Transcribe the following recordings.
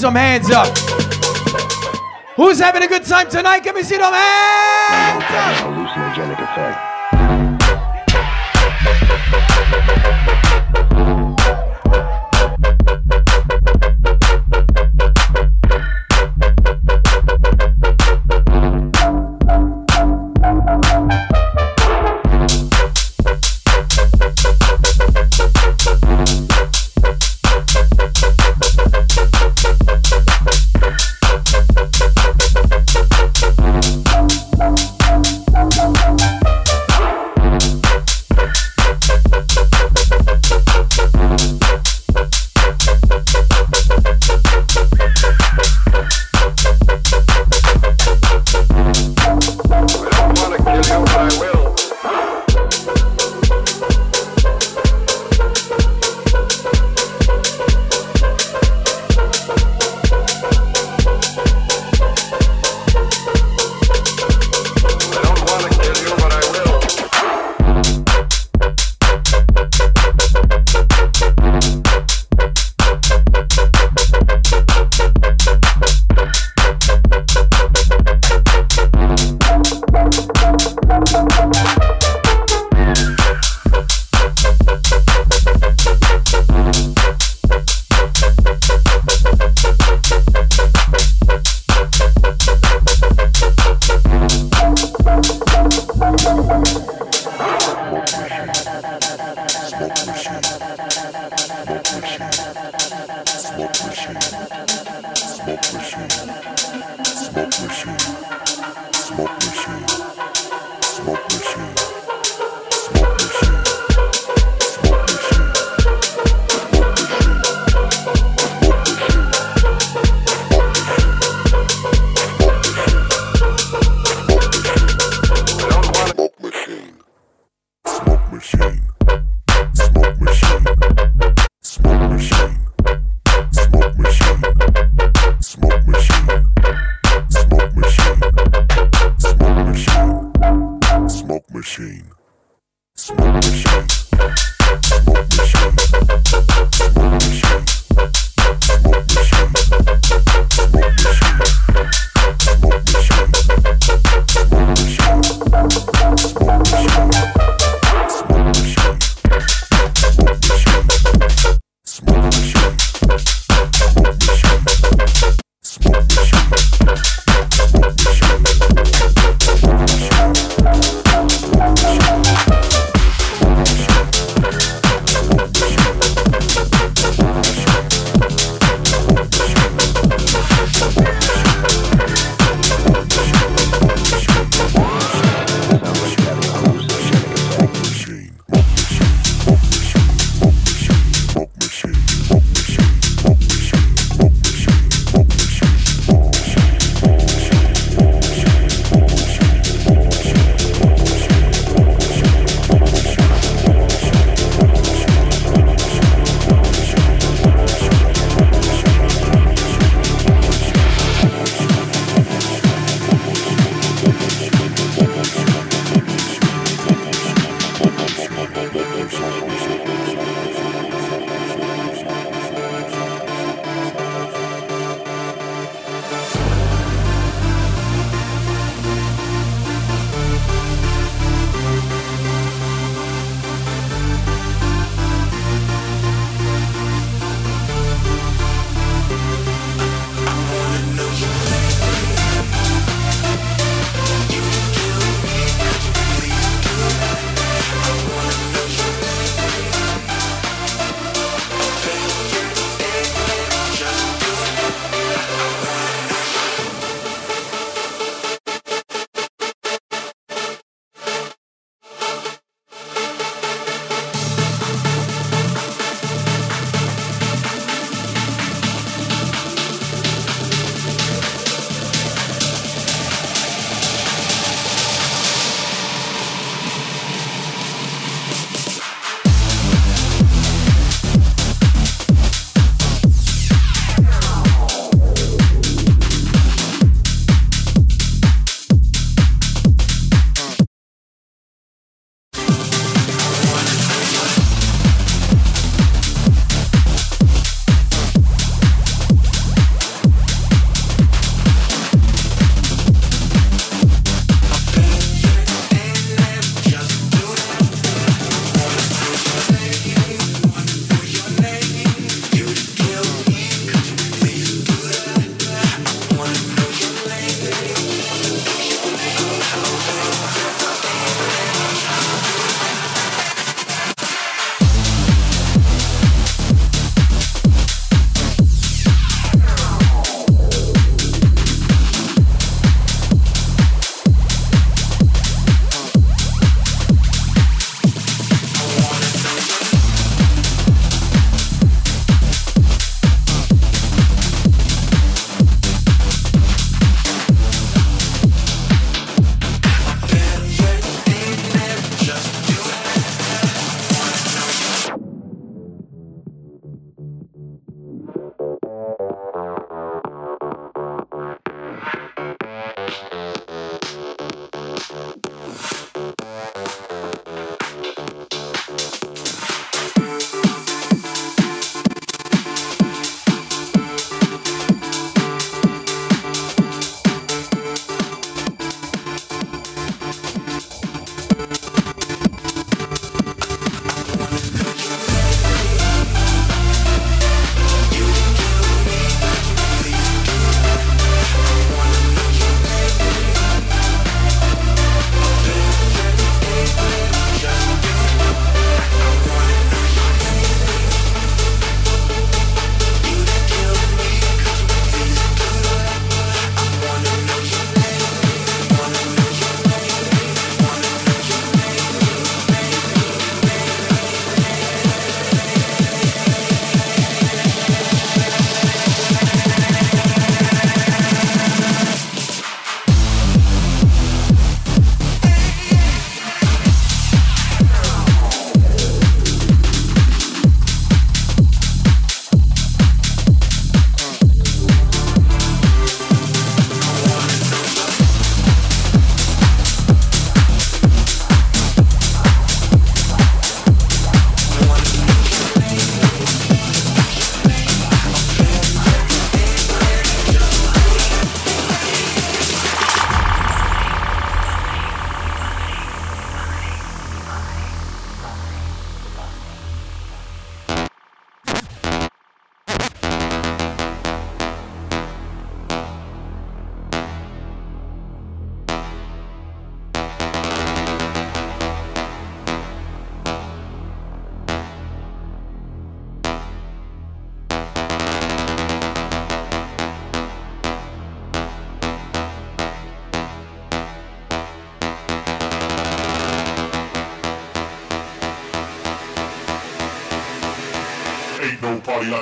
some hands up. Who's having a good time tonight? Come and see them hands.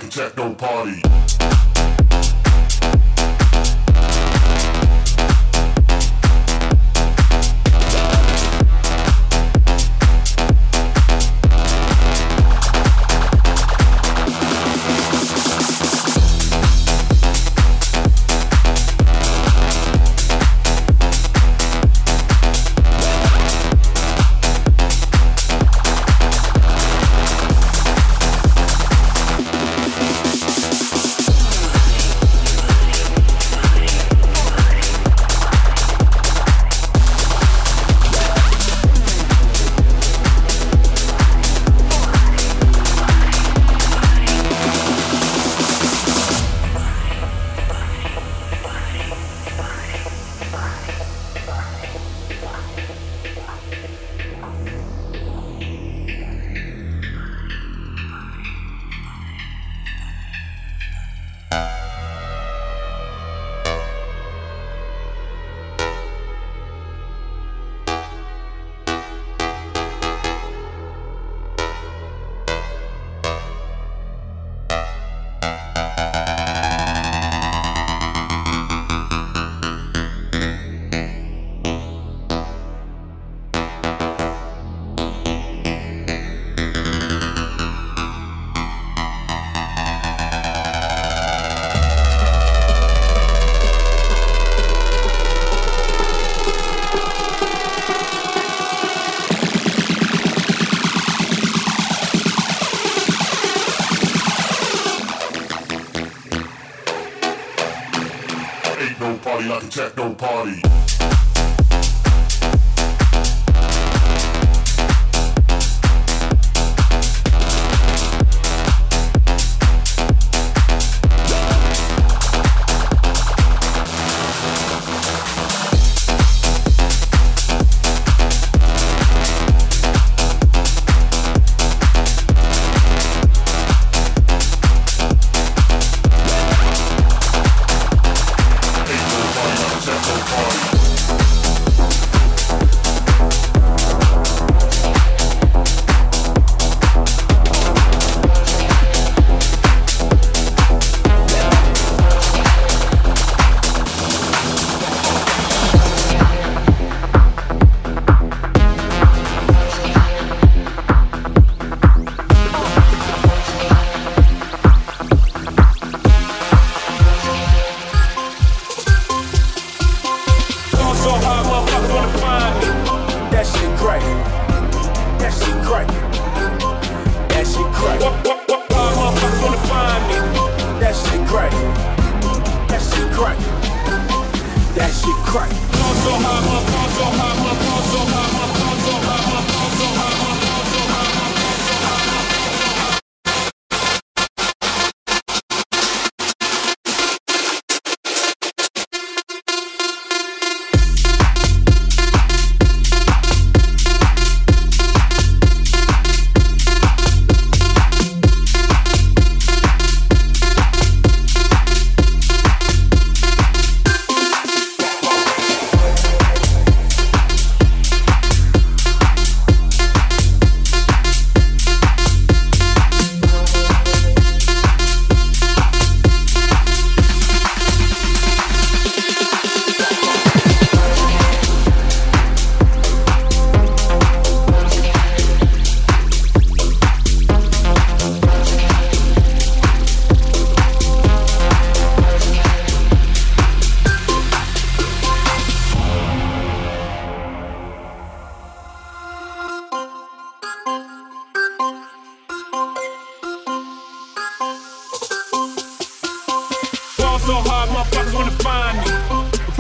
Techno party.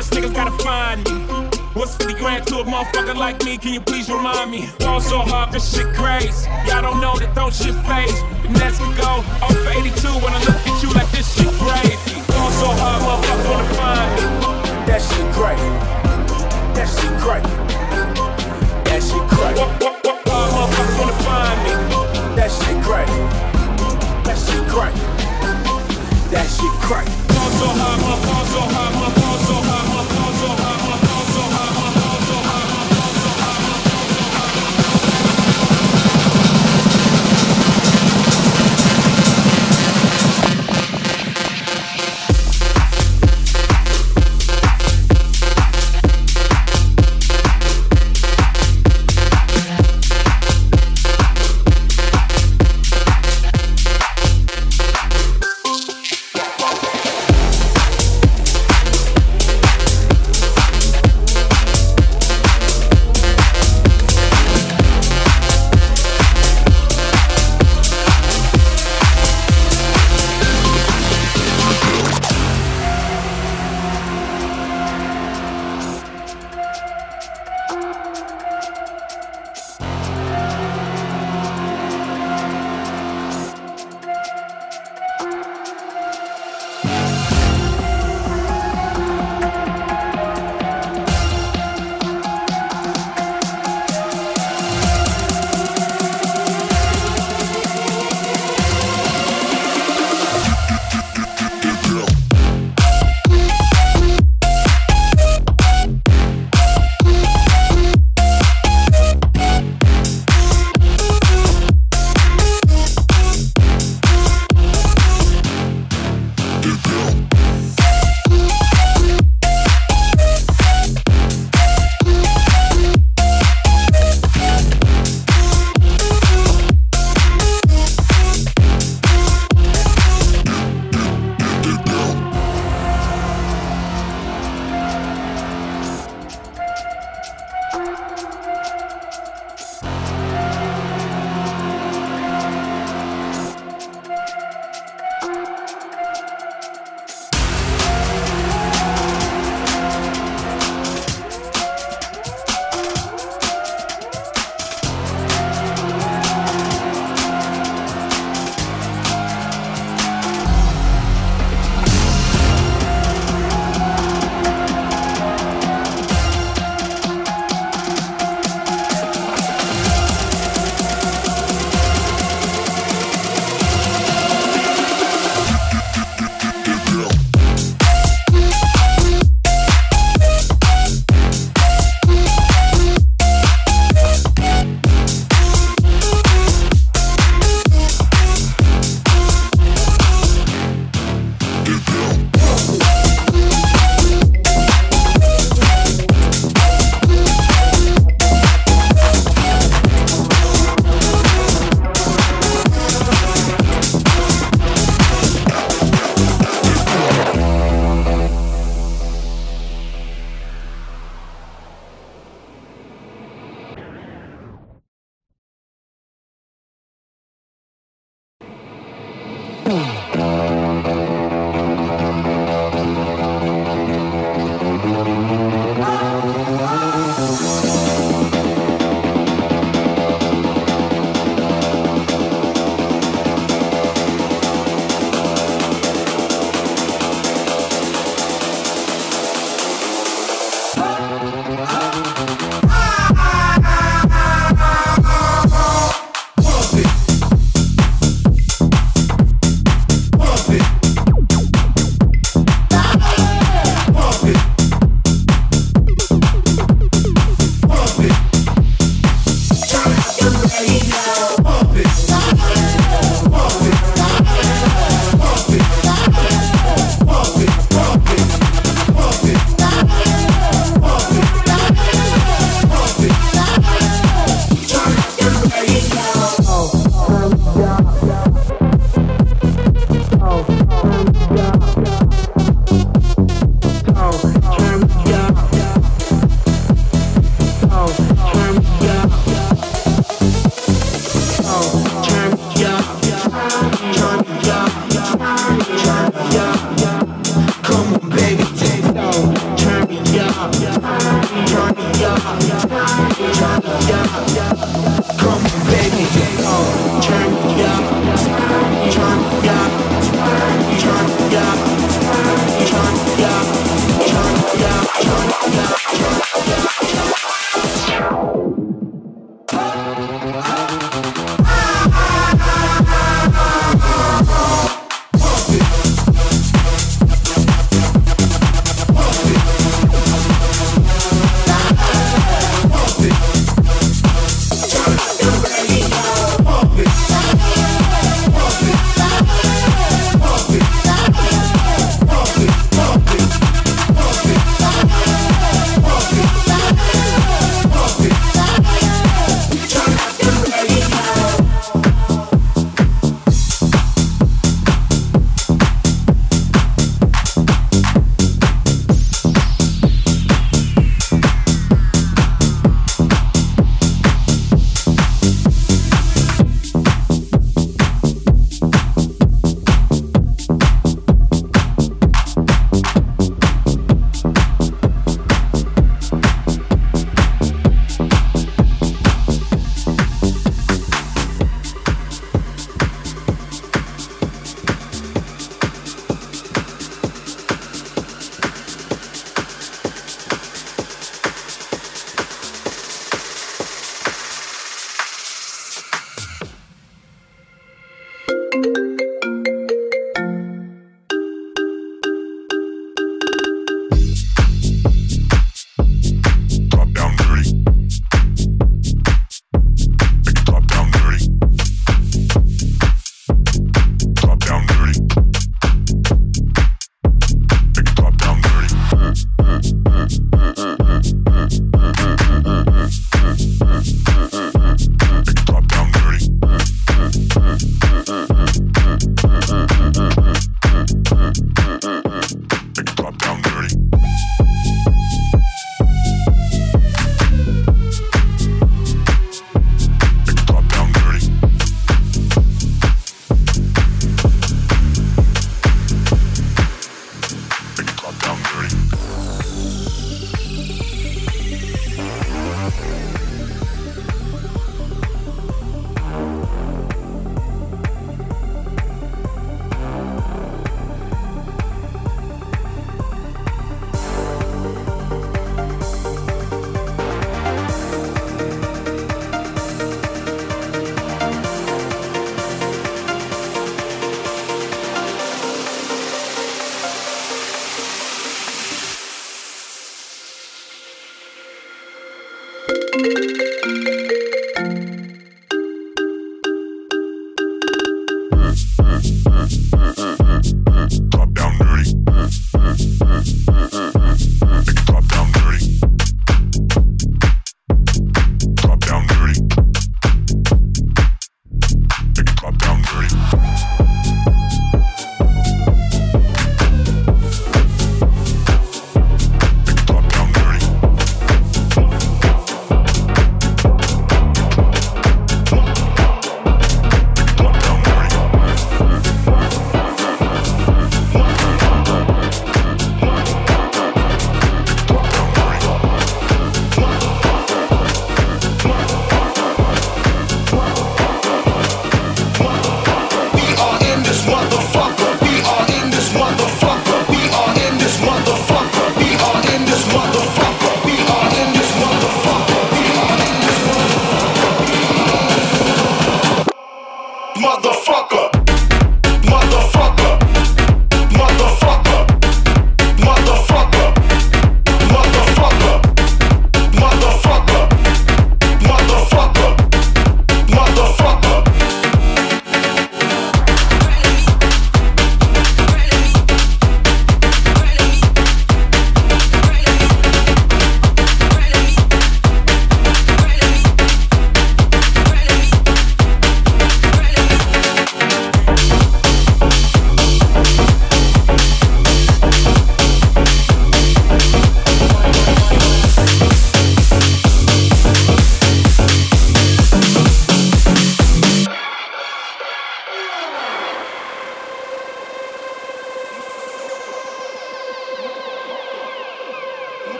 First niggas gotta find me. What's 50 grand to a motherfucker like me? Can you please remind me? Fall so hard, this shit crazy. Y'all don't know that don't shit phase. And that's we go. Off for 82 when I look at you like this shit crazy. Fall so hard, motherfucker wanna find me. That shit crazy. That shit crazy. That shit crazy. What, what, what, what, wanna find me? That shit great. That shit great. That shit great. Fall so hard, motherfucker, so hard, motherfucker, so hard.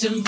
Captain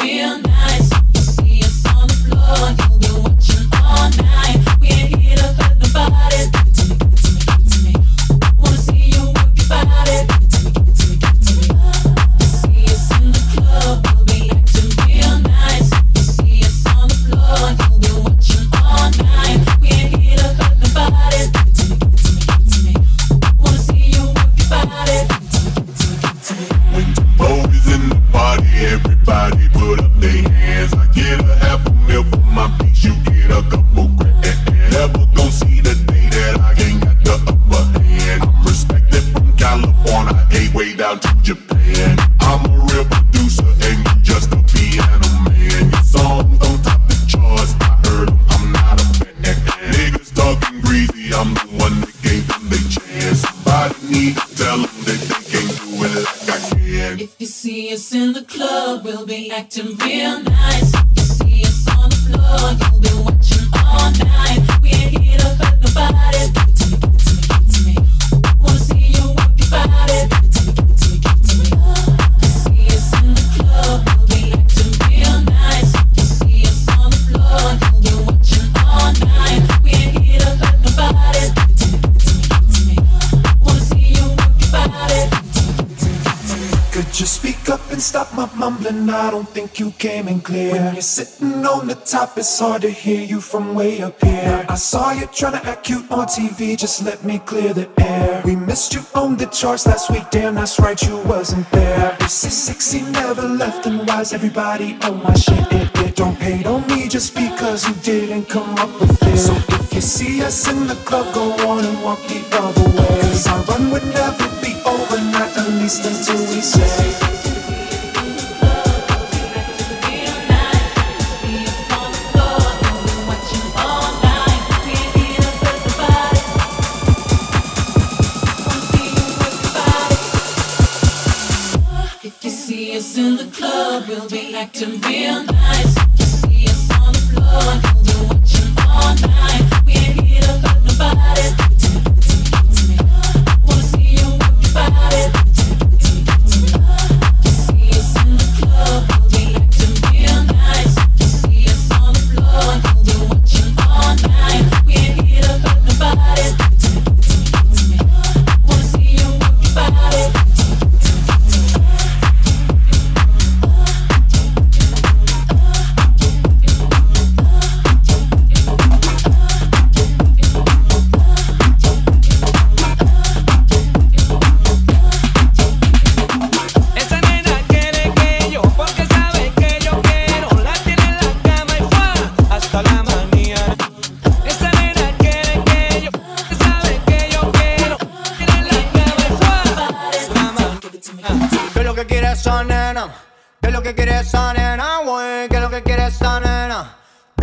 it's hard to hear you from way up here. Now, I saw you trying to act cute on TV, just let me clear the air. We missed you on the charts last week, damn, that's right, you wasn't there. This is sexy, never left, and why's everybody on my shit? It, it don't hate on me just because you didn't come up with it. So if you see us in the club, go on and walk the other way. Cause our run would never be over, not at least until we say.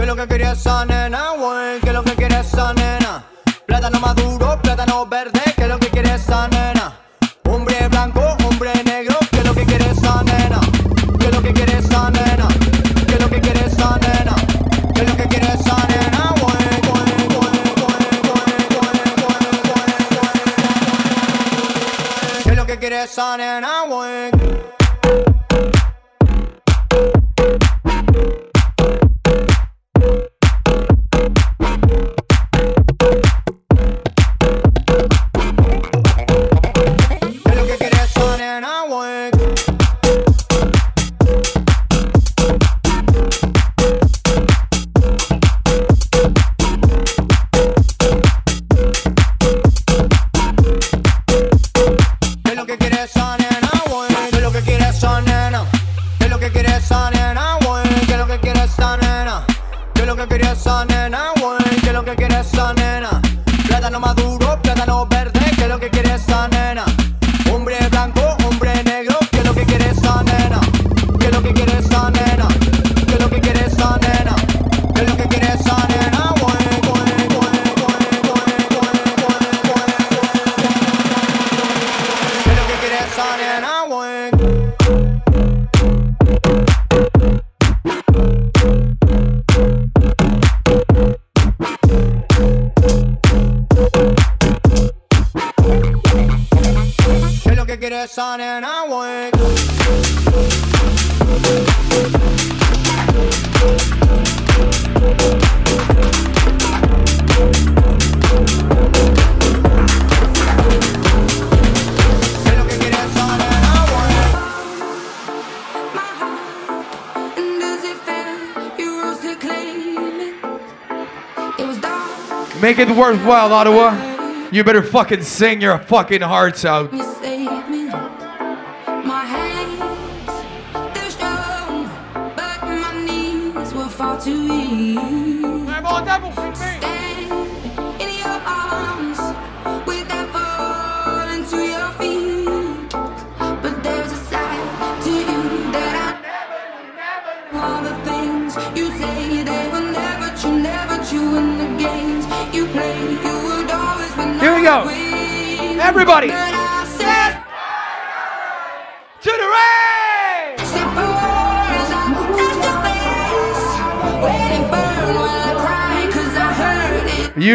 lo que quería esa nena, güey? ¿Qué es lo que quiere esa nena? Plátano maduro worthwhile, Ottawa. You better fucking sing your fucking hearts out.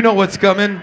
know what's coming.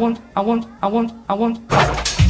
I want, I want, I want.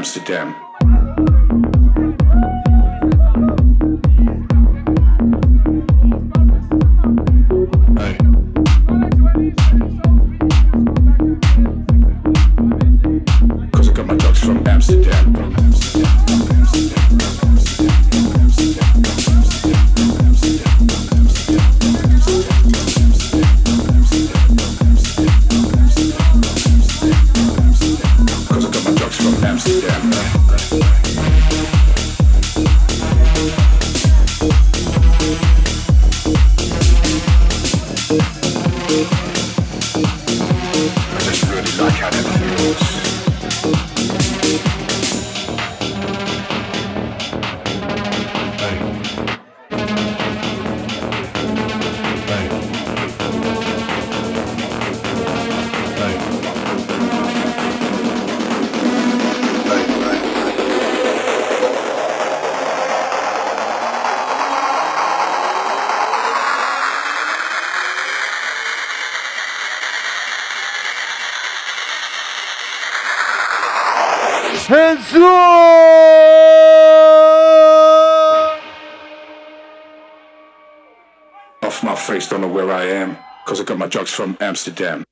Amsterdam. Amsterdam.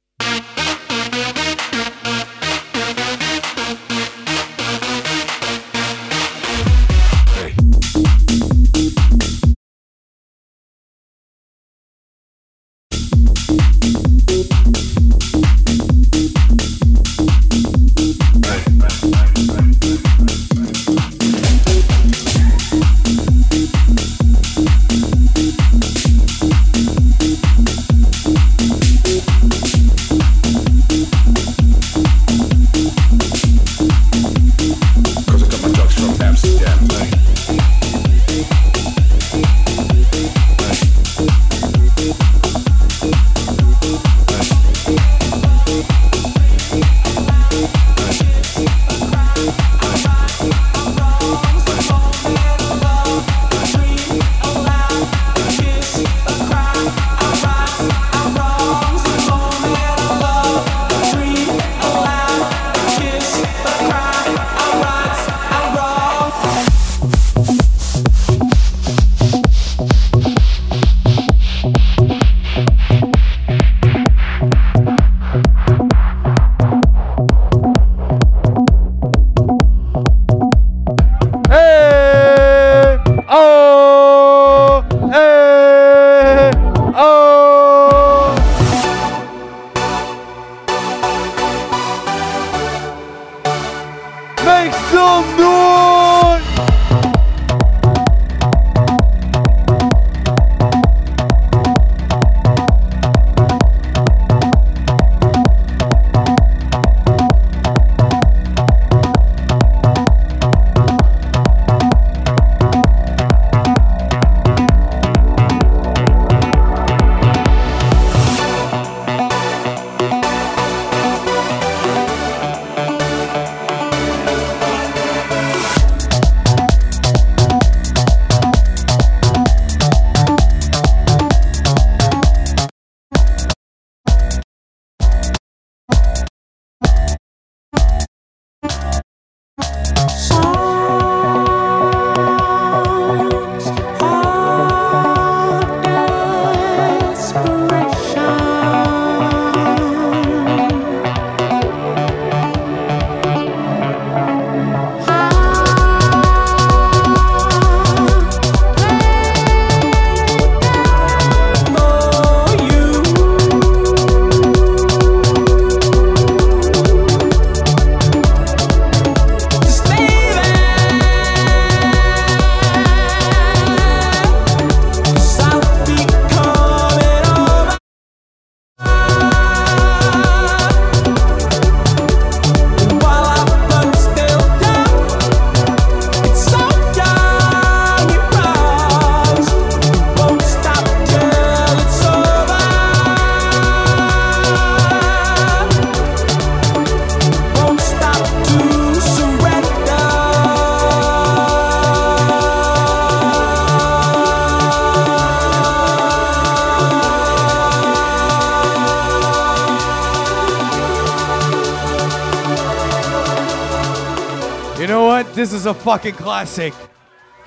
fucking classic.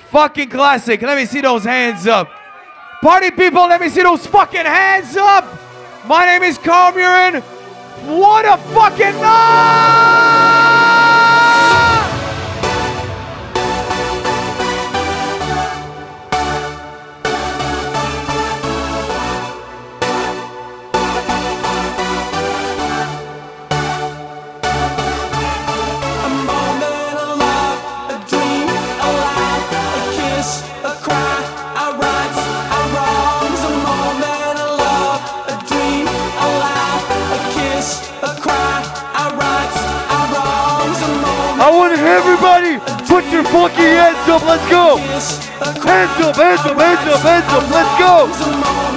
Fucking classic. Let me see those hands up. Party people, let me see those fucking hands up. My name is Carl What a fucking night! Funky, hands up, let's go! Hands up, hands up, hands up, hands up, let's go!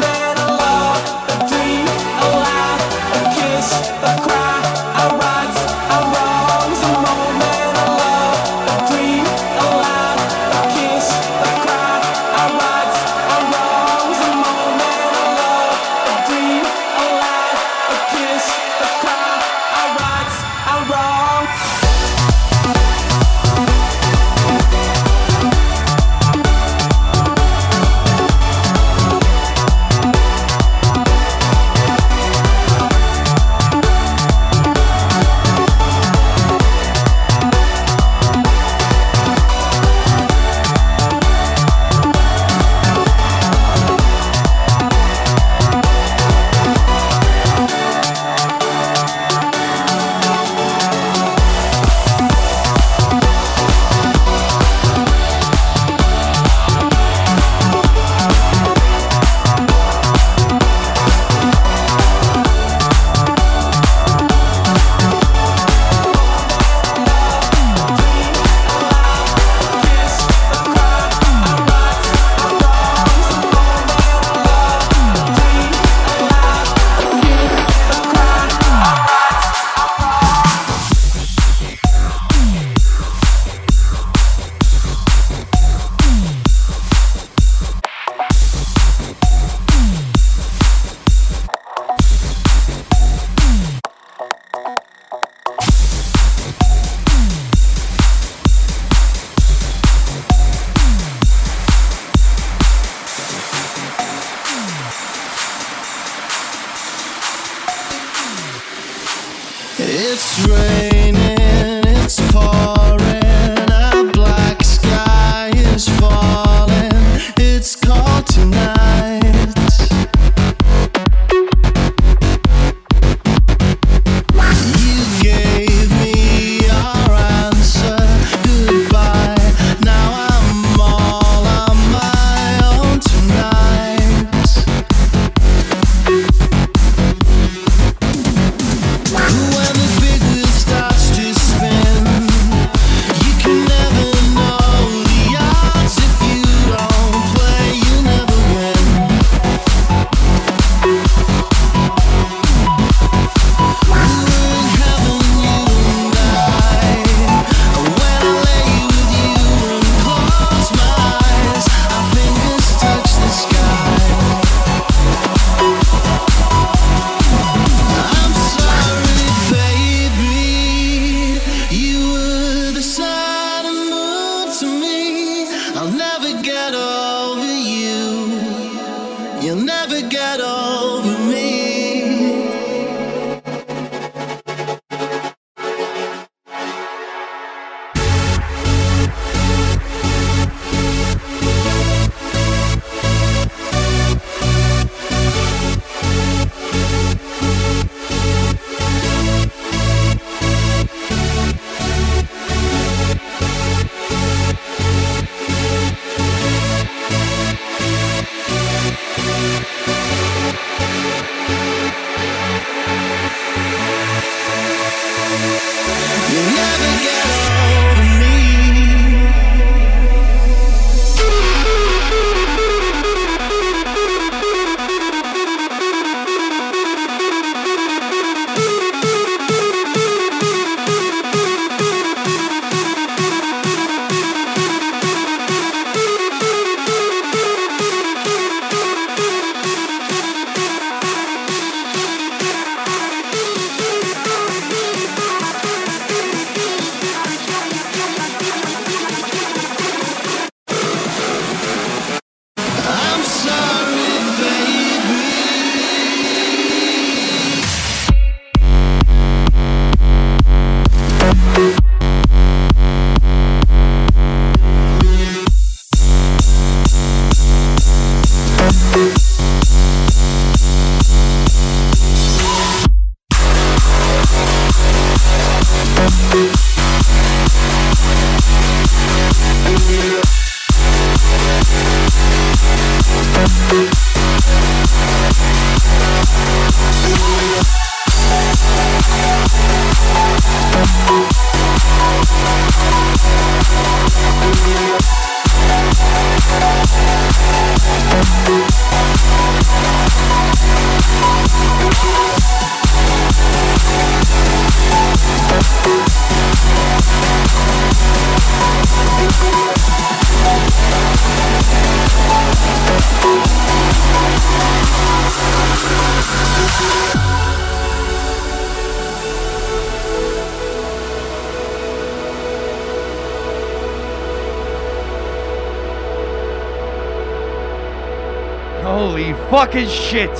Fucking shit.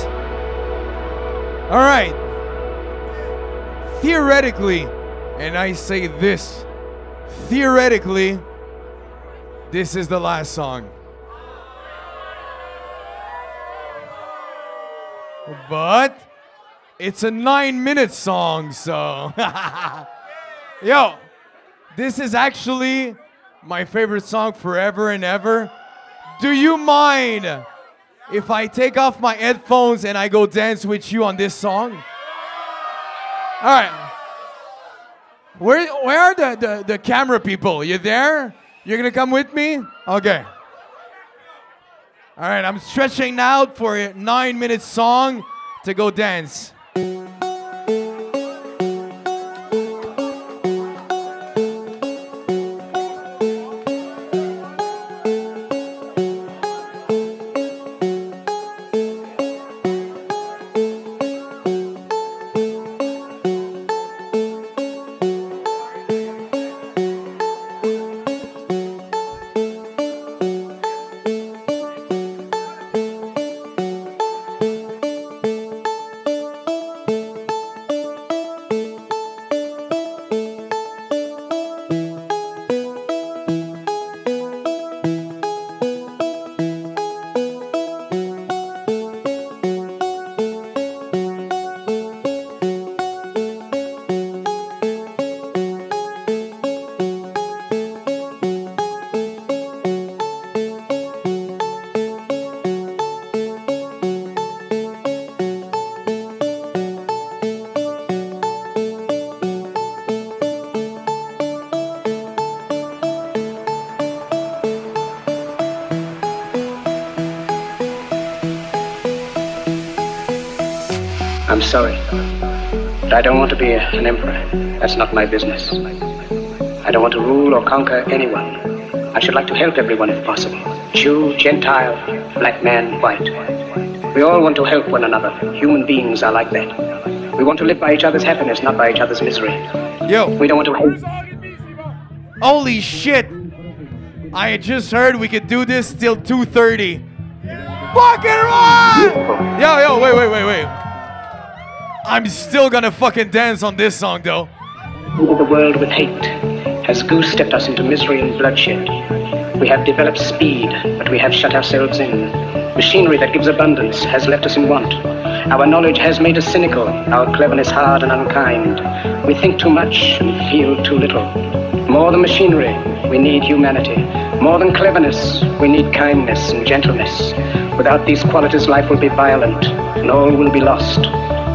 All right. Theoretically, and I say this, theoretically, this is the last song. But it's a nine minute song, so. Yo, this is actually my favorite song forever and ever. Do you mind if I take off my headphones and I go dance with you on this song? All right. Where, where are the, the, the camera people? You there? You're gonna come with me? Okay. All right, I'm stretching out for a nine minute song to go dance. An emperor. That's not my business. I don't want to rule or conquer anyone. I should like to help everyone if possible. Jew, Gentile, black man, white. We all want to help one another. Human beings are like that. We want to live by each other's happiness, not by each other's misery. Yo. We don't want to hate. Holy shit! I had just heard we could do this till 2:30. Fucking run! Yo, yo, wait, wait, wait, wait. I'm still gonna fucking dance on this song though. The world with hate has goose stepped us into misery and bloodshed. We have developed speed, but we have shut ourselves in. Machinery that gives abundance has left us in want. Our knowledge has made us cynical, our cleverness hard and unkind. We think too much and feel too little. More than machinery, we need humanity. More than cleverness, we need kindness and gentleness. Without these qualities, life will be violent and all will be lost.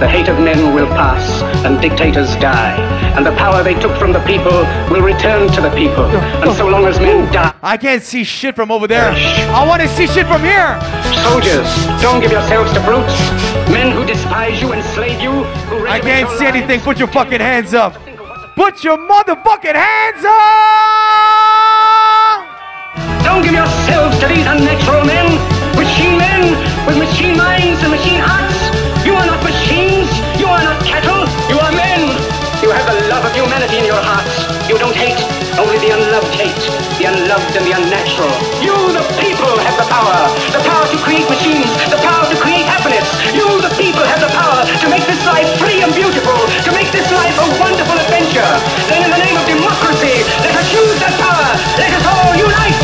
The hate of men will pass, and dictators die, and the power they took from the people will return to the people. And so long as men die, I can't see shit from over there. I want to see shit from here. soldiers, don't give yourselves to brutes. Men who despise you, enslave you, who I can't see lives. anything. Put your fucking hands up. Put your motherfucking hands up. Don't give yourselves to these unnatural men, machine men with machine minds and machine hearts. You are not are not cattle, you are men. You have the love of humanity in your hearts. You don't hate, only the unloved hate, the unloved and the unnatural. You, the people, have the power. The power to create machines, the power to create happiness. You, the people, have the power to make this life free and beautiful, to make this life a wonderful adventure. Then in the name of democracy, let us use that power. Let us all unite.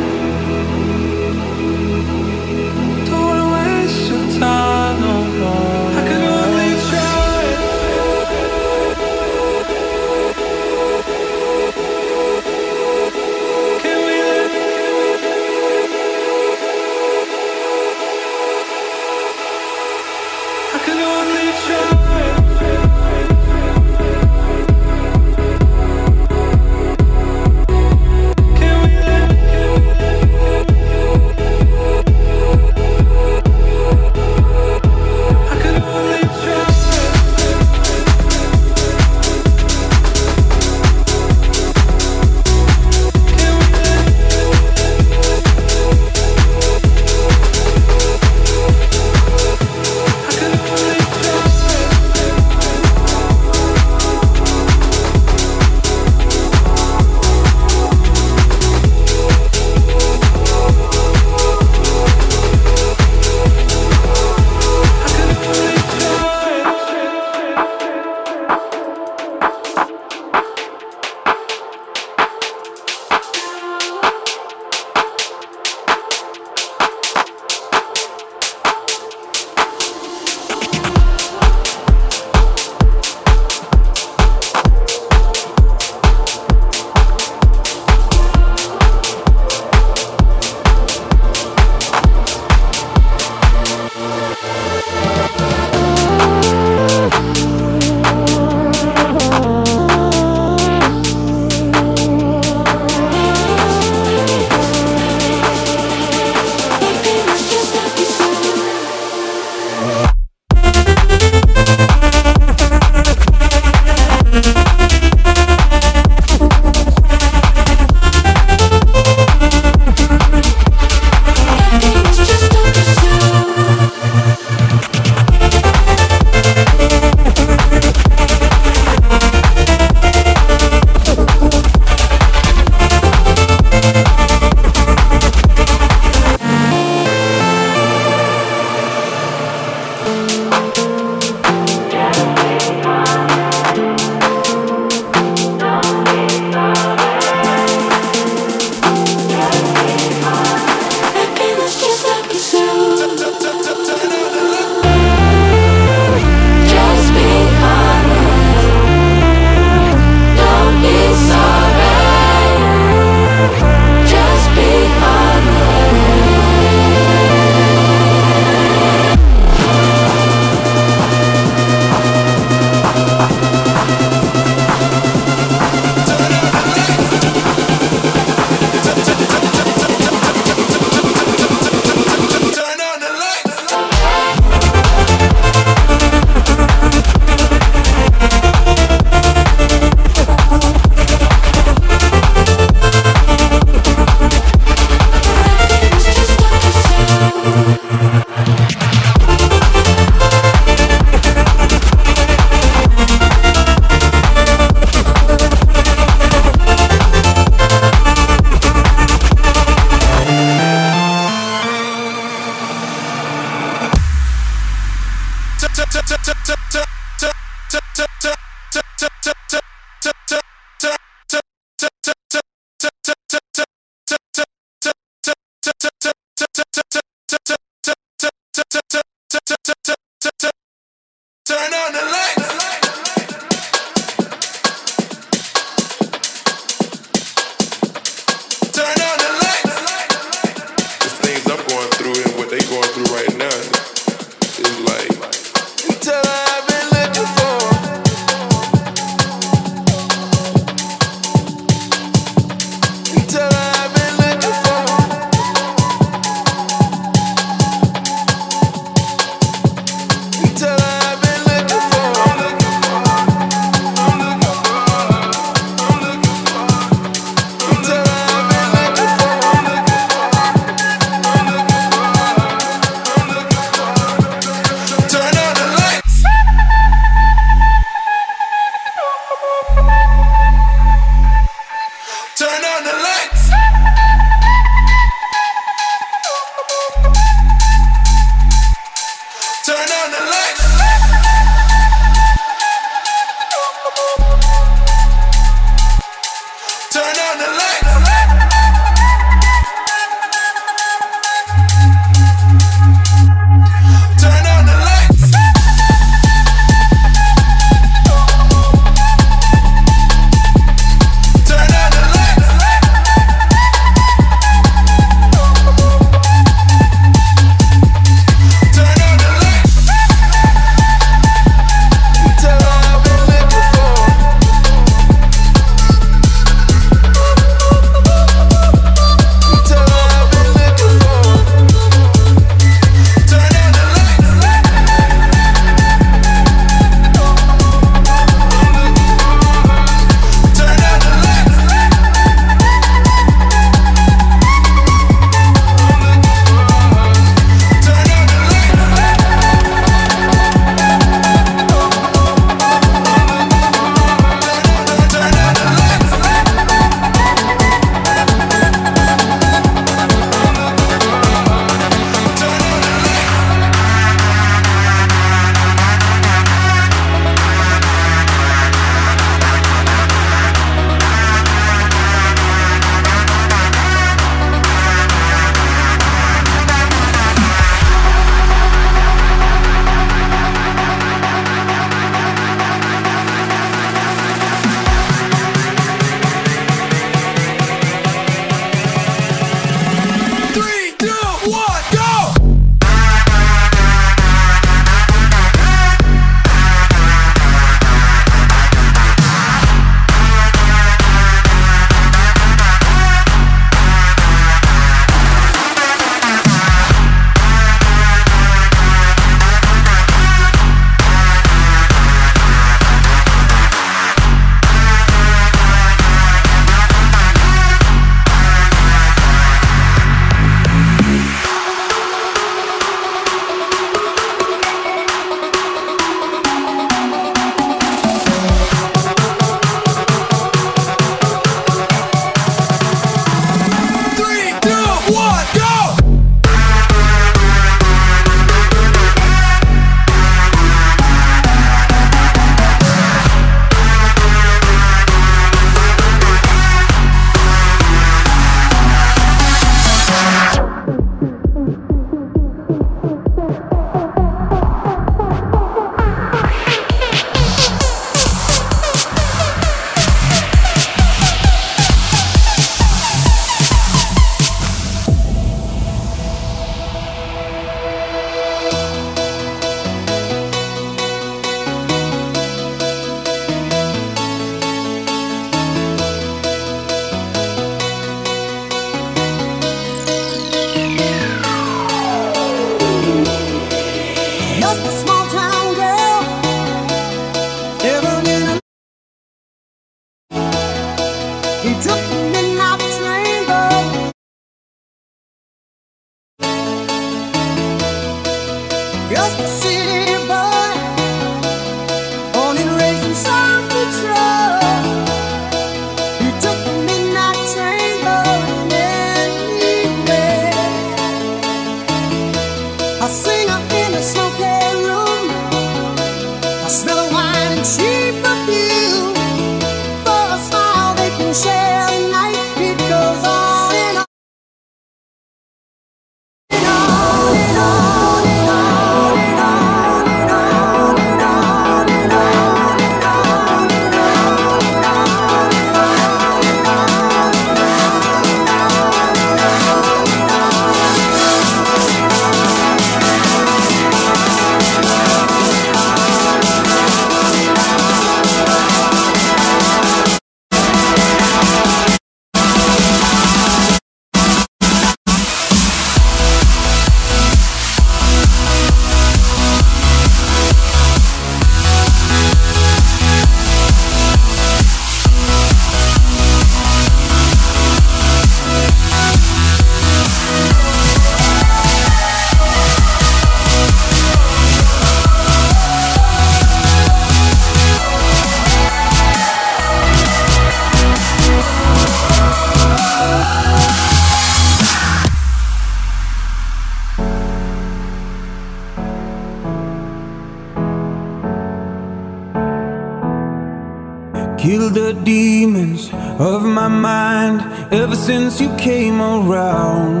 Since you came around.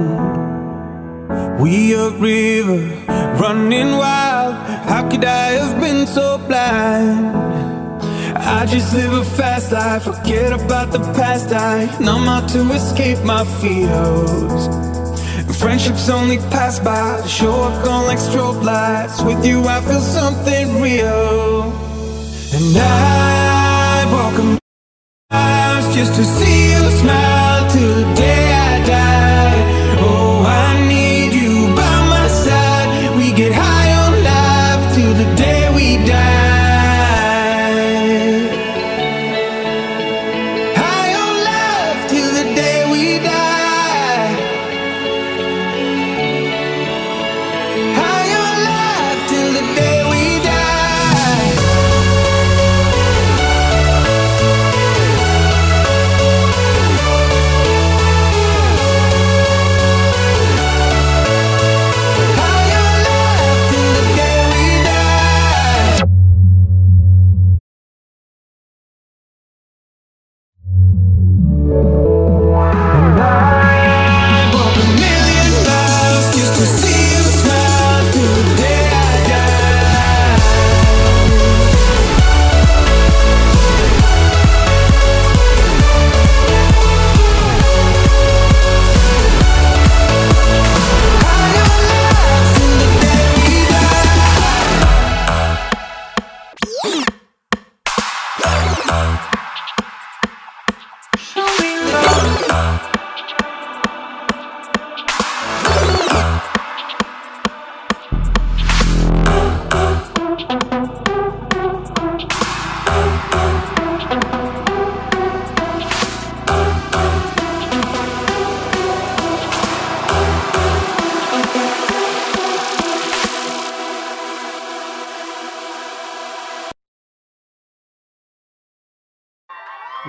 We a river running wild. How could I have been so blind? I just live a fast life, forget about the past. I numb out to escape my fears. Friendships only pass by, show up gone like strobe lights. With you, I feel something real. And I walk a miles just to see you smile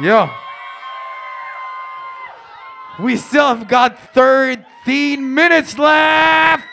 Yo. We still have got 13 minutes left.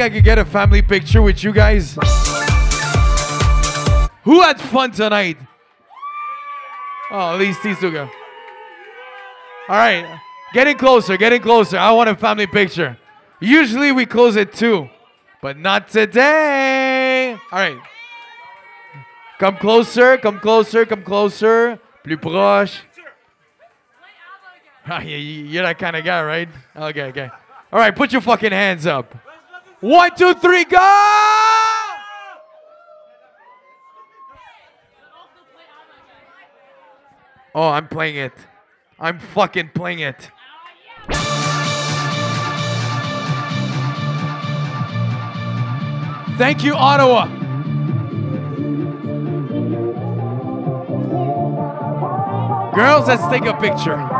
Think I could get a family picture with you guys? Who had fun tonight? Oh, at least go. All right, getting closer, getting closer. I want a family picture. Usually we close at two, but not today. All right. Come closer, come closer, come closer. Plus proche. Ah, You're that kind of guy, right? Okay, okay. All right, put your fucking hands up. One, two, three, go! Oh, I'm playing it. I'm fucking playing it. Thank you, Ottawa. Girls, let's take a picture.